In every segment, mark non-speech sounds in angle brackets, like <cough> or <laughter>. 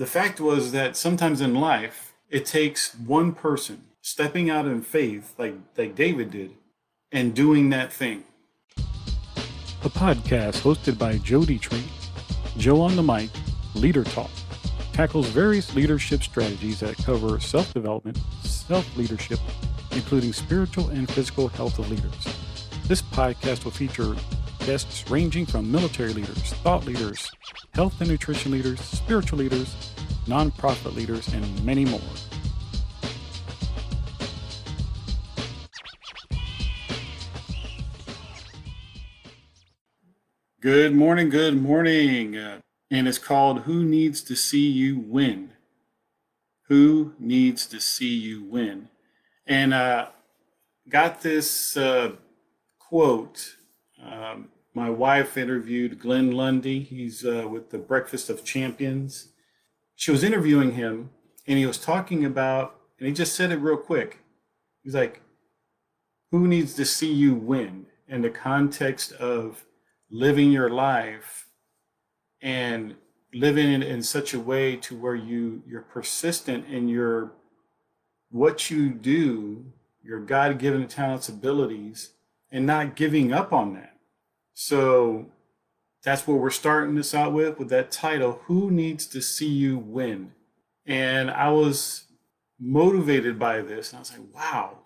the fact was that sometimes in life, it takes one person stepping out in faith, like, like David did, and doing that thing. A podcast hosted by Joe Detre, Joe on the mic, Leader Talk, tackles various leadership strategies that cover self development, self leadership, including spiritual and physical health of leaders. This podcast will feature guests ranging from military leaders, thought leaders, health and nutrition leaders, spiritual leaders, nonprofit leaders, and many more. Good morning, good morning. Uh, and it's called Who Needs to See You Win? Who Needs to See You Win? And uh, got this uh, quote. Um, my wife interviewed Glenn Lundy. He's uh, with the Breakfast of Champions. She was interviewing him, and he was talking about, and he just said it real quick. He's like, Who needs to see you win? In the context of living your life and living in, in such a way to where you you're persistent in your what you do your god-given talents abilities and not giving up on that so that's what we're starting this out with with that title who needs to see you win and i was motivated by this and i was like wow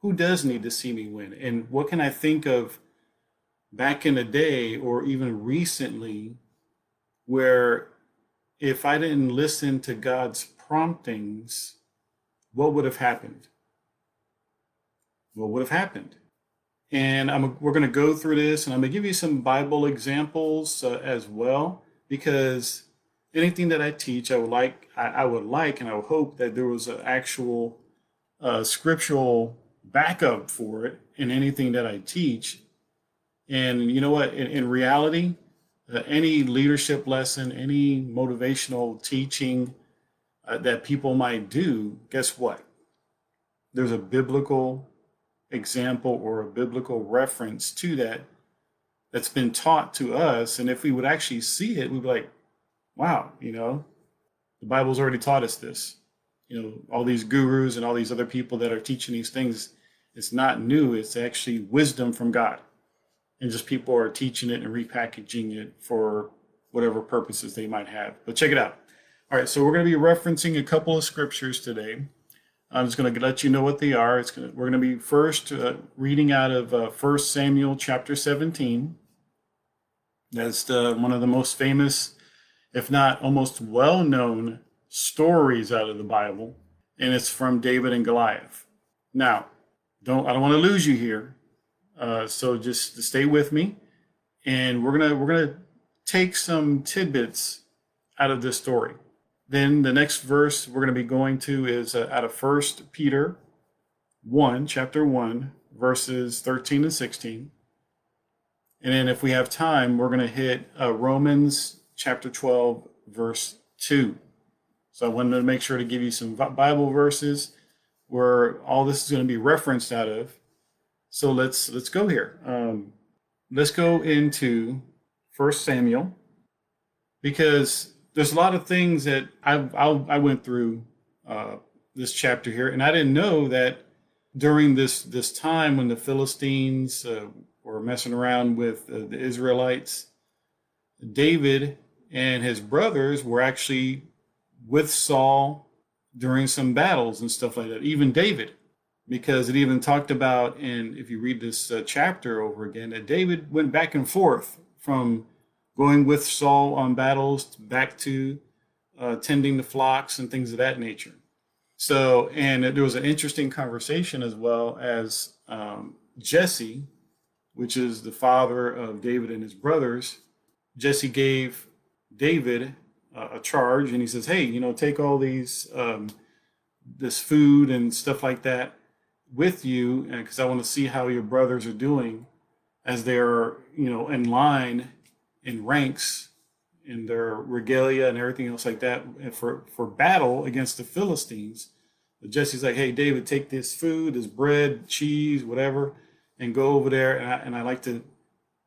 who does need to see me win and what can i think of back in the day or even recently where if I didn't listen to God's promptings, what would have happened? What would have happened? And I'm, we're going to go through this and I'm going to give you some Bible examples uh, as well, because anything that I teach, I would like, I, I would like, and I would hope that there was an actual uh, scriptural backup for it in anything that I teach and you know what? In, in reality, uh, any leadership lesson, any motivational teaching uh, that people might do, guess what? There's a biblical example or a biblical reference to that that's been taught to us. And if we would actually see it, we'd be like, wow, you know, the Bible's already taught us this. You know, all these gurus and all these other people that are teaching these things, it's not new, it's actually wisdom from God and just people are teaching it and repackaging it for whatever purposes they might have. But check it out. All right, so we're going to be referencing a couple of scriptures today. I'm just going to let you know what they are. It's going to, we're going to be first uh, reading out of uh, 1 Samuel chapter 17. That's the, one of the most famous, if not almost well-known stories out of the Bible, and it's from David and Goliath. Now, don't I don't want to lose you here. Uh, so just stay with me, and we're gonna we're gonna take some tidbits out of this story. Then the next verse we're gonna be going to is uh, out of First Peter one, chapter one, verses thirteen and sixteen. And then if we have time, we're gonna hit uh, Romans chapter twelve, verse two. So I wanted to make sure to give you some Bible verses where all this is going to be referenced out of so let's let's go here. Um, let's go into First Samuel because there's a lot of things that I I, I went through uh, this chapter here, and I didn't know that during this this time when the Philistines uh, were messing around with uh, the Israelites, David and his brothers were actually with Saul during some battles and stuff like that. Even David because it even talked about, and if you read this uh, chapter over again, that David went back and forth from going with Saul on battles back to uh, tending the flocks and things of that nature. So, and there was an interesting conversation as well as um, Jesse, which is the father of David and his brothers. Jesse gave David uh, a charge, and he says, "Hey, you know, take all these." Um, this food and stuff like that with you because I want to see how your brothers are doing as they're, you know, in line in ranks in their regalia and everything else like that and for, for battle against the Philistines. But Jesse's like, hey, David, take this food, this bread, cheese, whatever, and go over there. And I, and I like to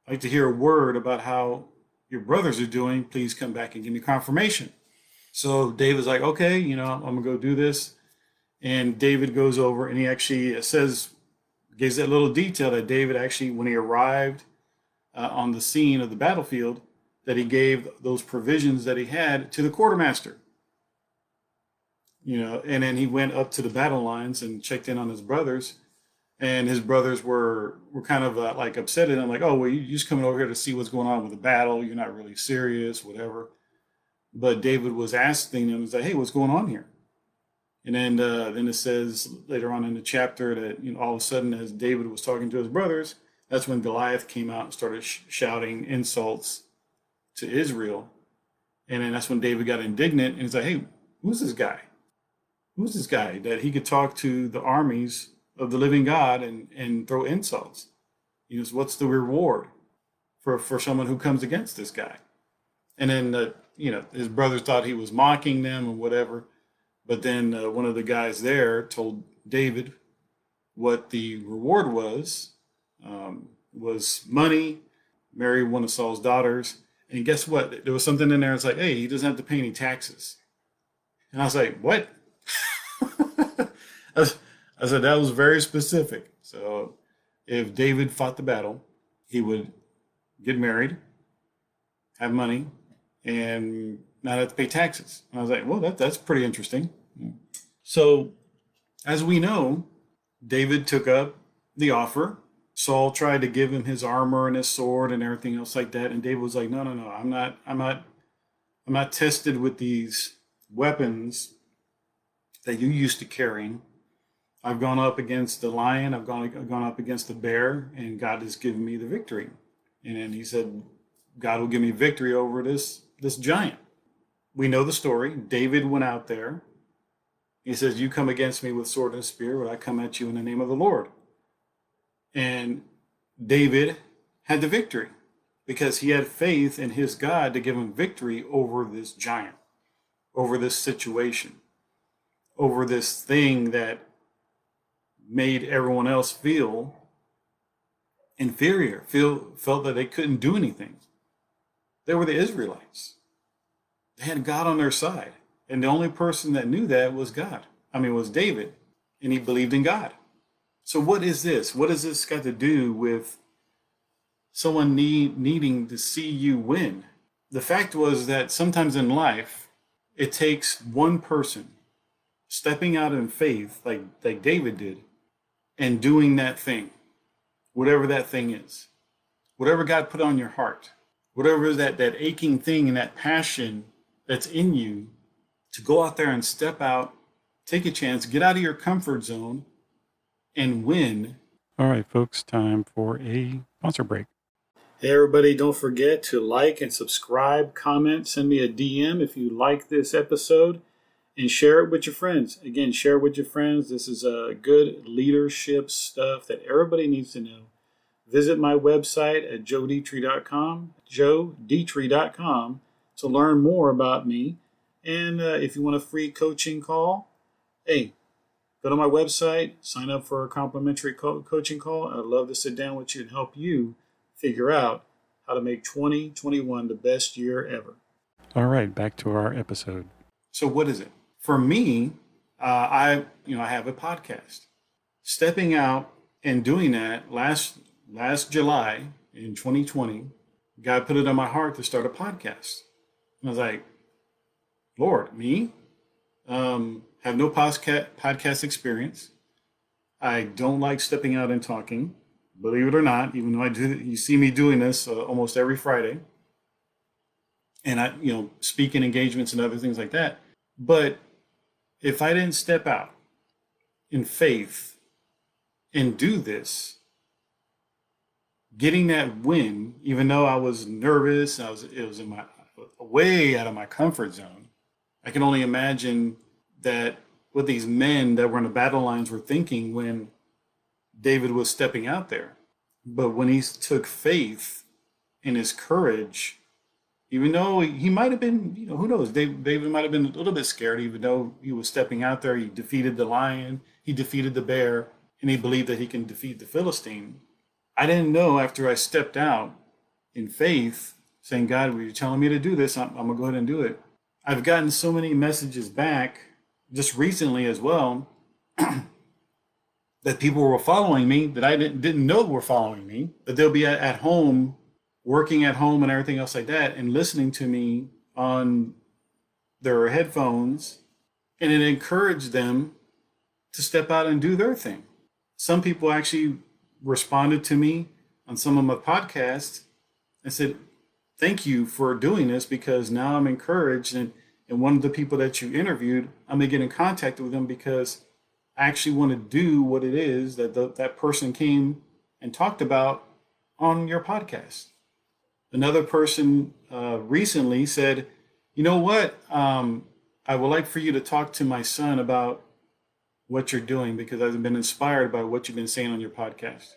like to hear a word about how your brothers are doing. Please come back and give me confirmation. So David's like, okay, you know, I'm gonna go do this. And David goes over and he actually says, gives that little detail that David actually, when he arrived uh, on the scene of the battlefield, that he gave those provisions that he had to the quartermaster. You know, and then he went up to the battle lines and checked in on his brothers, and his brothers were were kind of uh, like upset at him, like, "Oh, well, you, just coming over here to see what's going on with the battle. You're not really serious, whatever." But David was asking them, "He's like, hey, what's going on here?" And then uh, then it says later on in the chapter that you know all of a sudden, as David was talking to his brothers, that's when Goliath came out and started sh- shouting insults to Israel. And then that's when David got indignant and he's like, hey, who's this guy? Who's this guy that he could talk to the armies of the living God and, and throw insults? You know, what's the reward for, for someone who comes against this guy? And then, uh, you know, his brothers thought he was mocking them or whatever. But then uh, one of the guys there told David what the reward was um, was money, marry one of Saul's daughters, and guess what? There was something in there. It's like, hey, he doesn't have to pay any taxes. And I was like, what? <laughs> I, said that was very specific. So if David fought the battle, he would get married, have money, and not have to pay taxes. And I was like, well, that, that's pretty interesting. So as we know, David took up the offer Saul tried to give him his armor and his sword and everything else like that, and David was like, "No, no, no, I'm not, I'm not, I'm not tested with these weapons that you used to carrying. I've gone up against the lion, I've gone, I've gone up against the bear, and God has given me the victory." And then he said, "God will give me victory over this this giant." We know the story. David went out there. He says, "You come against me with sword and spear, but I come at you in the name of the Lord." And David had the victory because he had faith in his God to give him victory over this giant, over this situation, over this thing that made everyone else feel inferior, feel felt that they couldn't do anything. They were the Israelites. They had God on their side. And the only person that knew that was God. I mean, was David. And he believed in God. So what is this? What does this got to do with someone need, needing to see you win? The fact was that sometimes in life, it takes one person stepping out in faith, like, like David did, and doing that thing, whatever that thing is, whatever God put on your heart, whatever that, that aching thing and that passion that's in you to go out there and step out, take a chance, get out of your comfort zone, and win. All right, folks, time for a sponsor break. Hey, everybody, don't forget to like and subscribe, comment, send me a DM if you like this episode, and share it with your friends. Again, share it with your friends. This is a uh, good leadership stuff that everybody needs to know. Visit my website at joedetre.com, joedetre.com, to learn more about me. And uh, if you want a free coaching call, hey, Go to my website, sign up for a complimentary co- coaching call. I'd love to sit down with you and help you figure out how to make 2021 the best year ever. All right, back to our episode. So, what is it? For me, uh, I you know I have a podcast. Stepping out and doing that last last July in 2020, God put it on my heart to start a podcast. And I was like, Lord, me? Um, have no podcast podcast experience. I don't like stepping out and talking, believe it or not. Even though I do, you see me doing this uh, almost every Friday, and I, you know, speaking engagements and other things like that. But if I didn't step out in faith and do this, getting that win, even though I was nervous, I was it was in my way out of my comfort zone. I can only imagine that what these men that were in the battle lines were thinking when David was stepping out there. But when he took faith in his courage, even though he might have been, you know, who knows, David might have been a little bit scared, even though he was stepping out there. He defeated the lion, he defeated the bear, and he believed that he can defeat the Philistine. I didn't know after I stepped out in faith, saying, God, were you telling me to do this? I'm, I'm going to go ahead and do it I've gotten so many messages back just recently as well <clears throat> that people were following me that I didn't, didn't know were following me, that they'll be at, at home, working at home and everything else like that, and listening to me on their headphones, and it encouraged them to step out and do their thing. Some people actually responded to me on some of my podcasts and said, Thank you for doing this because now I'm encouraged. And, and one of the people that you interviewed, I'm going to get in contact with them because I actually want to do what it is that the, that person came and talked about on your podcast. Another person uh, recently said, You know what? Um, I would like for you to talk to my son about what you're doing because I've been inspired by what you've been saying on your podcast.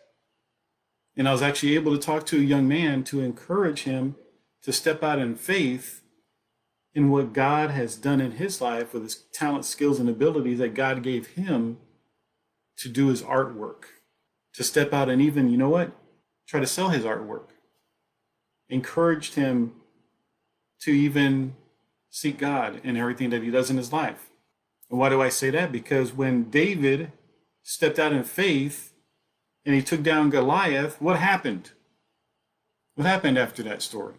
And I was actually able to talk to a young man to encourage him to step out in faith in what God has done in his life with his talent, skills, and abilities that God gave him to do his artwork, to step out and even, you know what, try to sell his artwork. Encouraged him to even seek God in everything that he does in his life. And why do I say that? Because when David stepped out in faith and he took down Goliath, what happened? What happened after that story?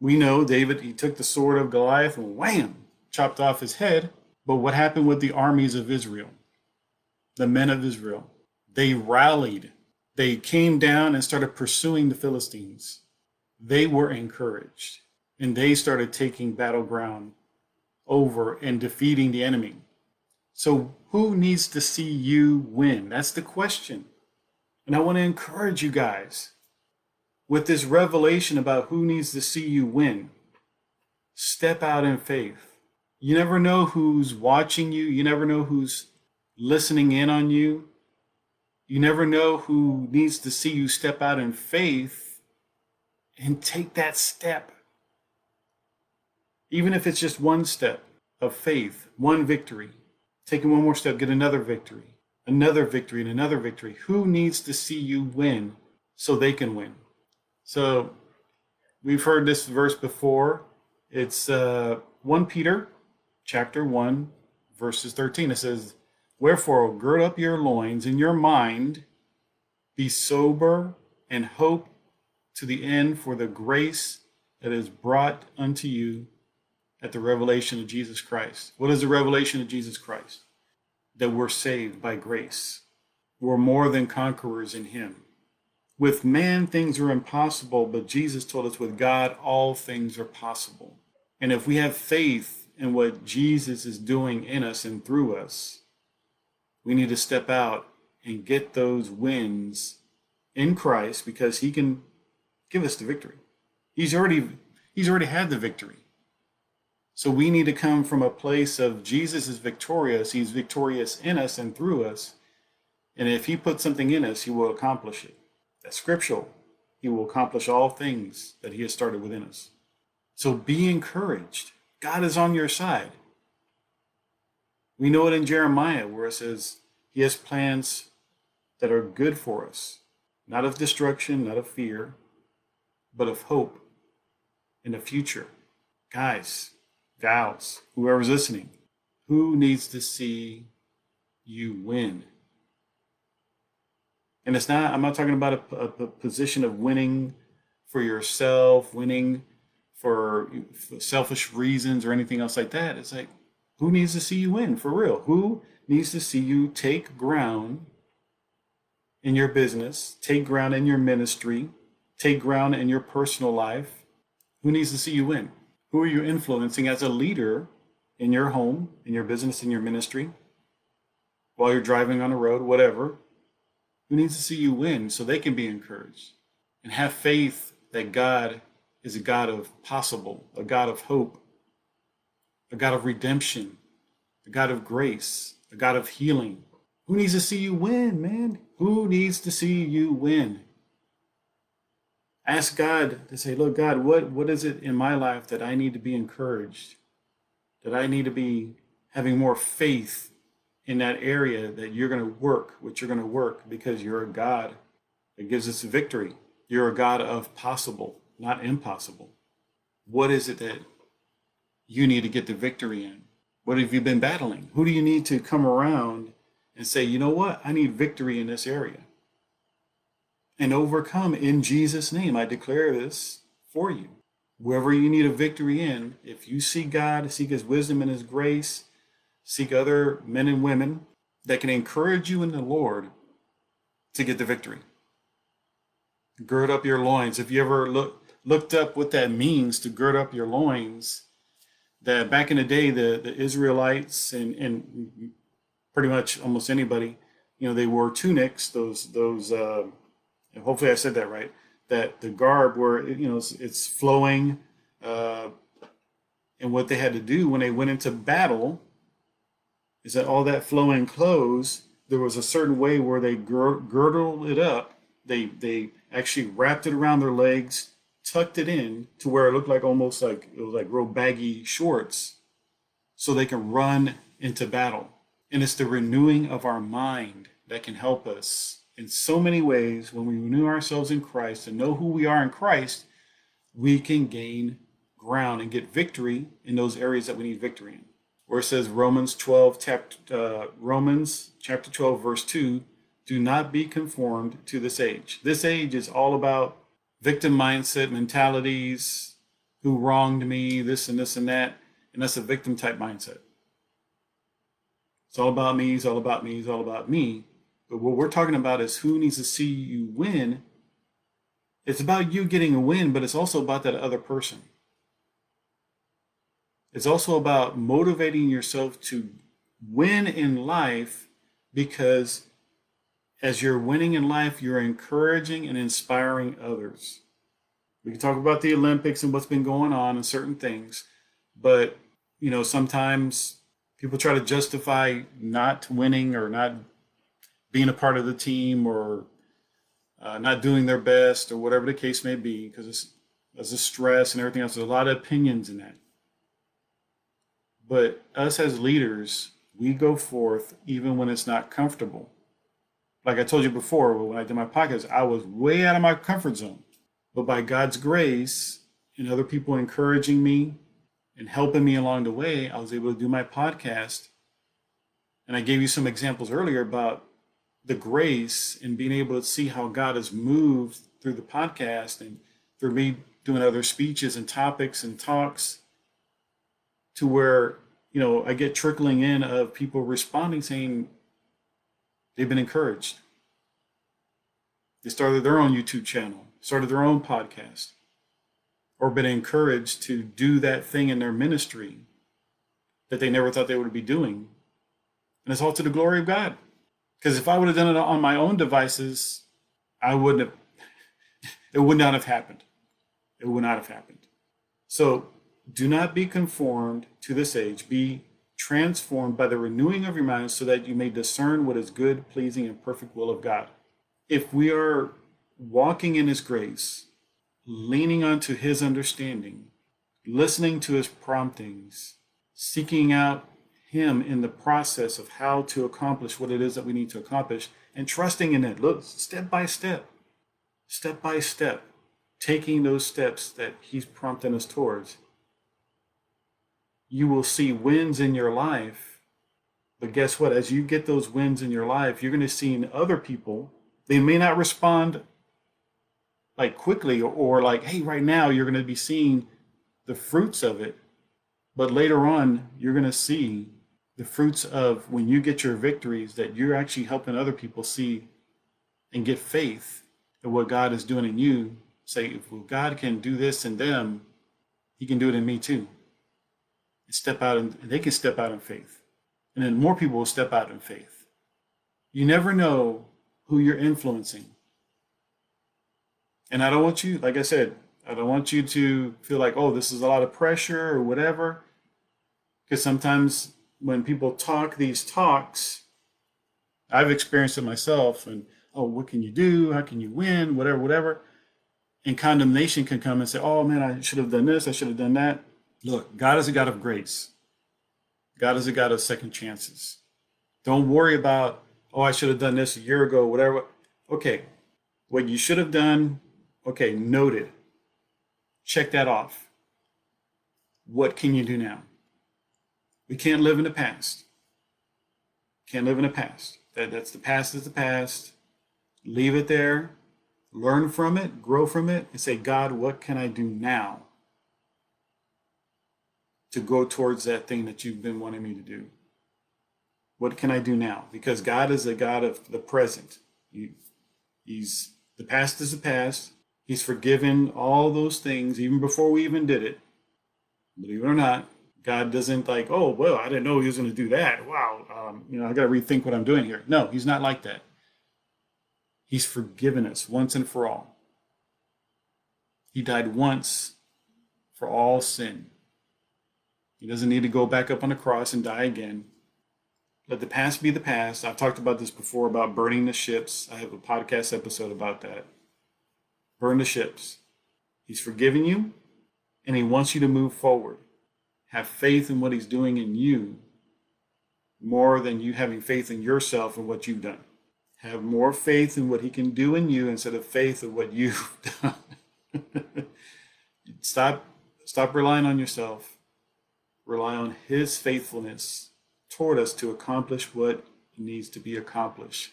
We know David, he took the sword of Goliath and wham, chopped off his head. But what happened with the armies of Israel? The men of Israel. They rallied. They came down and started pursuing the Philistines. They were encouraged and they started taking battleground over and defeating the enemy. So, who needs to see you win? That's the question. And I want to encourage you guys with this revelation about who needs to see you win. Step out in faith. You never know who's watching you, you never know who's listening in on you. You never know who needs to see you step out in faith and take that step. Even if it's just one step of faith, one victory, taking one more step, get another victory another victory and another victory. Who needs to see you win so they can win? So we've heard this verse before. It's uh, 1 Peter chapter 1, verses 13. It says, Wherefore, gird up your loins in your mind, be sober, and hope to the end for the grace that is brought unto you at the revelation of Jesus Christ. What is the revelation of Jesus Christ? that we're saved by grace. We're more than conquerors in Him. With man, things are impossible, but Jesus told us with God, all things are possible. And if we have faith in what Jesus is doing in us and through us, we need to step out and get those wins in Christ because He can give us the victory. He's already He's already had the victory. So we need to come from a place of Jesus is victorious. He's victorious in us and through us. And if he puts something in us, he will accomplish it. That's scriptural. He will accomplish all things that he has started within us. So be encouraged. God is on your side. We know it in Jeremiah where it says he has plans that are good for us, not of destruction, not of fear, but of hope in the future. Guys, gals, whoever's listening, who needs to see you win? And it's not, I'm not talking about a, a, a position of winning for yourself, winning for, for selfish reasons or anything else like that. It's like, who needs to see you win for real? Who needs to see you take ground in your business, take ground in your ministry, take ground in your personal life? Who needs to see you win? Who are you influencing as a leader in your home, in your business, in your ministry, while you're driving on the road, whatever? Who needs to see you win so they can be encouraged and have faith that God is a God of possible, a God of hope, a God of redemption, a God of grace, a God of healing. Who needs to see you win, man? Who needs to see you win? ask God to say, look, God, what, what is it in my life that I need to be encouraged? That I need to be having more faith in that area that you're going to work, what you're going to work, because you're a God that gives us victory. You're a God of possible, not impossible. What is it that you need to get the victory in? What have you been battling? Who do you need to come around and say, you know what? I need victory in this area and overcome in Jesus' name. I declare this for you. Wherever you need a victory in, if you seek God, seek His wisdom and His grace, seek other men and women that can encourage you in the Lord to get the victory. Gird up your loins. If you ever look, looked up what that means to gird up your loins, that back in the day, the, the Israelites and, and pretty much almost anybody, you know, they wore tunics, those, those, uh, hopefully I said that right, that the garb where, you know, it's, it's flowing. Uh, and what they had to do when they went into battle is that all that flowing clothes, there was a certain way where they gir- girdled it up. They, they actually wrapped it around their legs tucked it in to where it looked like almost like it was like real baggy shorts so they can run into battle. And it's the renewing of our mind that can help us in so many ways. When we renew ourselves in Christ and know who we are in Christ, we can gain ground and get victory in those areas that we need victory in. Where it says Romans 12, chapter, uh, Romans chapter 12, verse 2, do not be conformed to this age. This age is all about victim mindset mentalities, who wronged me, this and this and that. And that's a victim type mindset. It's all about me, it's all about me, it's all about me. But what we're talking about is who needs to see you win. It's about you getting a win, but it's also about that other person. It's also about motivating yourself to win in life because as you're winning in life, you're encouraging and inspiring others. We can talk about the Olympics and what's been going on and certain things, but you know, sometimes people try to justify not winning or not being a part of the team or uh, not doing their best or whatever the case may be because it's there's a stress and everything else. There's a lot of opinions in that. But us as leaders, we go forth even when it's not comfortable like I told you before, when I did my podcast, I was way out of my comfort zone. But by God's grace and other people encouraging me and helping me along the way, I was able to do my podcast. And I gave you some examples earlier about the grace and being able to see how God has moved through the podcast and through me doing other speeches and topics and talks to where, you know, I get trickling in of people responding saying, They've been encouraged. They started their own YouTube channel, started their own podcast, or been encouraged to do that thing in their ministry that they never thought they would be doing. And it's all to the glory of God. Because if I would have done it on my own devices, I wouldn't have, <laughs> it would not have happened. It would not have happened. So do not be conformed to this age. Be transformed by the renewing of your mind so that you may discern what is good, pleasing, and perfect will of God. If we are walking in His grace, leaning onto His understanding, listening to His promptings, seeking out Him in the process of how to accomplish what it is that we need to accomplish, and trusting in it, look, step by step, step by step, taking those steps that He's prompting us towards you will see wins in your life. But guess what? As you get those wins in your life, you're going to see in other people, they may not respond like quickly or, or like, hey, right now you're going to be seeing the fruits of it. But later on, you're going to see the fruits of when you get your victories that you're actually helping other people see and get faith in what God is doing in you. Say, if well, God can do this in them, He can do it in me too step out and they can step out in faith. And then more people will step out in faith. You never know who you're influencing. And I don't want you, like I said, I don't want you to feel like, oh, this is a lot of pressure or whatever. Because sometimes when people talk these talks, I've experienced it myself, and oh, what can you do? How can you win? Whatever, whatever. And condemnation can come and say, oh man, I should have done this, I should have done that. Look, God is a God of grace. God is a God of second chances. Don't worry about, oh, I should have done this a year ago, whatever. Okay, what you should have done, okay, noted. Check that off. what can you do now? We can't live in the past. Can't live in the past. That, that's the past is the past. Leave it there. Learn from it, grow from it, and say, God, what can I do now to go towards that thing that you've been wanting me to do? What can I do now? Because God is a God of the present. He, he's the past is the past. He's forgiven all those things even before we even did it. Believe it or not, God doesn't like, oh, well, I didn't know he was going to do that. Wow, um, you know, I got to rethink what I'm doing here. No, he's not like that. He's forgiven us once and for all. He died once for all sin. He doesn't need to go back up on the cross and die again. Let the past be the past. I've talked about this before about burning the ships. I have a podcast episode about that. Burn the ships. He's forgiven you and he wants you to move forward. Have faith in what he's doing in you more than you having faith in yourself and what you've done. Have more faith in what he can do in you instead of faith in what you've <laughs> done. <laughs> stop stop relying on yourself. Rely on his faithfulness toward us to accomplish what needs to be accomplished.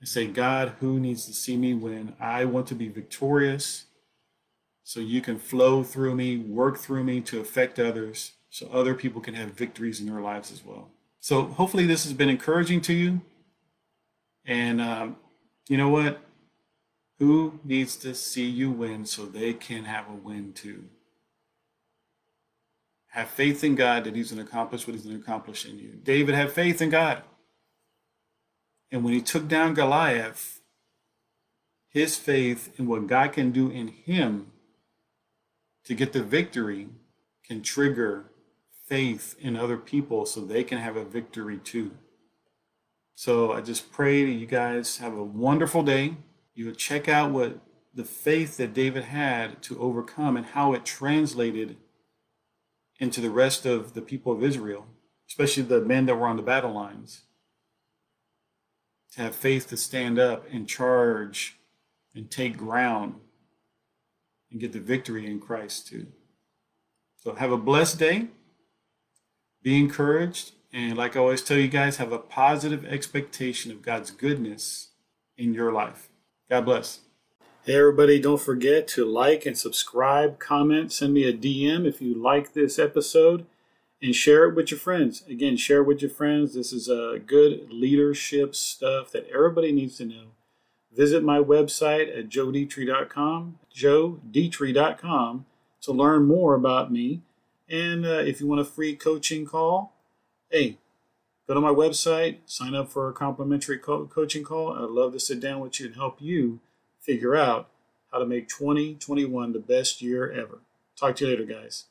I say, God, who needs to see me win? I want to be victorious so you can flow through me, work through me to affect others so other people can have victories in their lives as well. So hopefully this has been encouraging to you. And um, you know what? Who needs to see you win so they can have a win too? Have faith in God that He's going to accomplish what He's going to accomplish in you. David had faith in God. And when he took down Goliath, his faith in what God can do in him to get the victory can trigger faith in other people so they can have a victory too. So I just pray that you guys have a wonderful day. You will check out what the faith that David had to overcome and how it translated into the rest of the people of Israel, especially the men that were on the battle lines. To have faith to stand up and charge and take ground and get the victory in Christ too. So have a blessed day. Be encouraged. And like I always tell you guys, have a positive expectation of God's goodness in your life. God bless. Hey, everybody, don't forget to like and subscribe, comment, send me a DM if you like this episode, and share it with your friends. Again, share it with your friends. This is a uh, good leadership stuff that everybody needs to know. Visit my website at joedetre.com, joedetre.com, to learn more about me. And uh, if you want a free coaching call, hey, go to my website, sign up for a complimentary co- coaching call. I'd love to sit down with you and help you figure out how to make 2021 the best year ever. Talk to you later, guys.